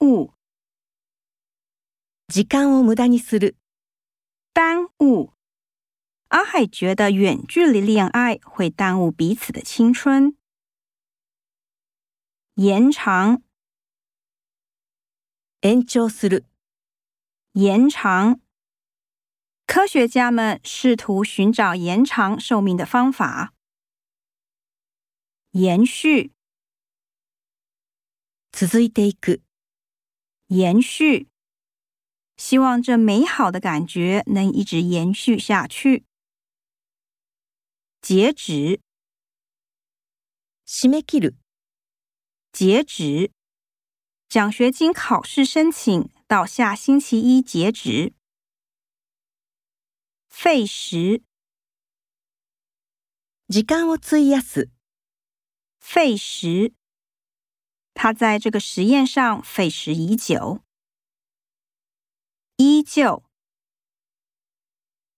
误，時間を無駄にする。耽误。阿海觉得远距离恋爱会耽误彼此的青春。延长。延長。科学家们试图寻找延长寿命的方法。延续。続いていく。延续，希望这美好的感觉能一直延续下去。截止，しめきる。截止，奖学金考试申请到下星期一截止。费时，時間を費やす。费时。他在这个实验上费时已久，依旧。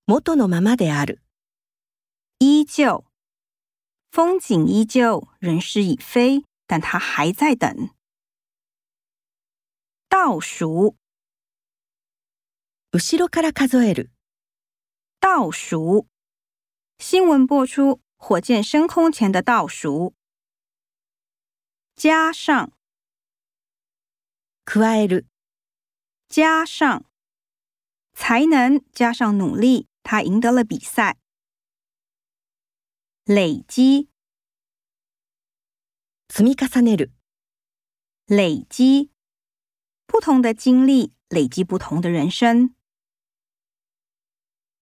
元のママである。依旧，风景依旧，人事已非，但他还在等。倒数。後ろから数える。倒数。新闻播出，火箭升空前的倒数。加上，加爱的，加上才能，加上努力，他赢得了比赛。累积，積み重ねる，累积不同的经历，累积不同的人生。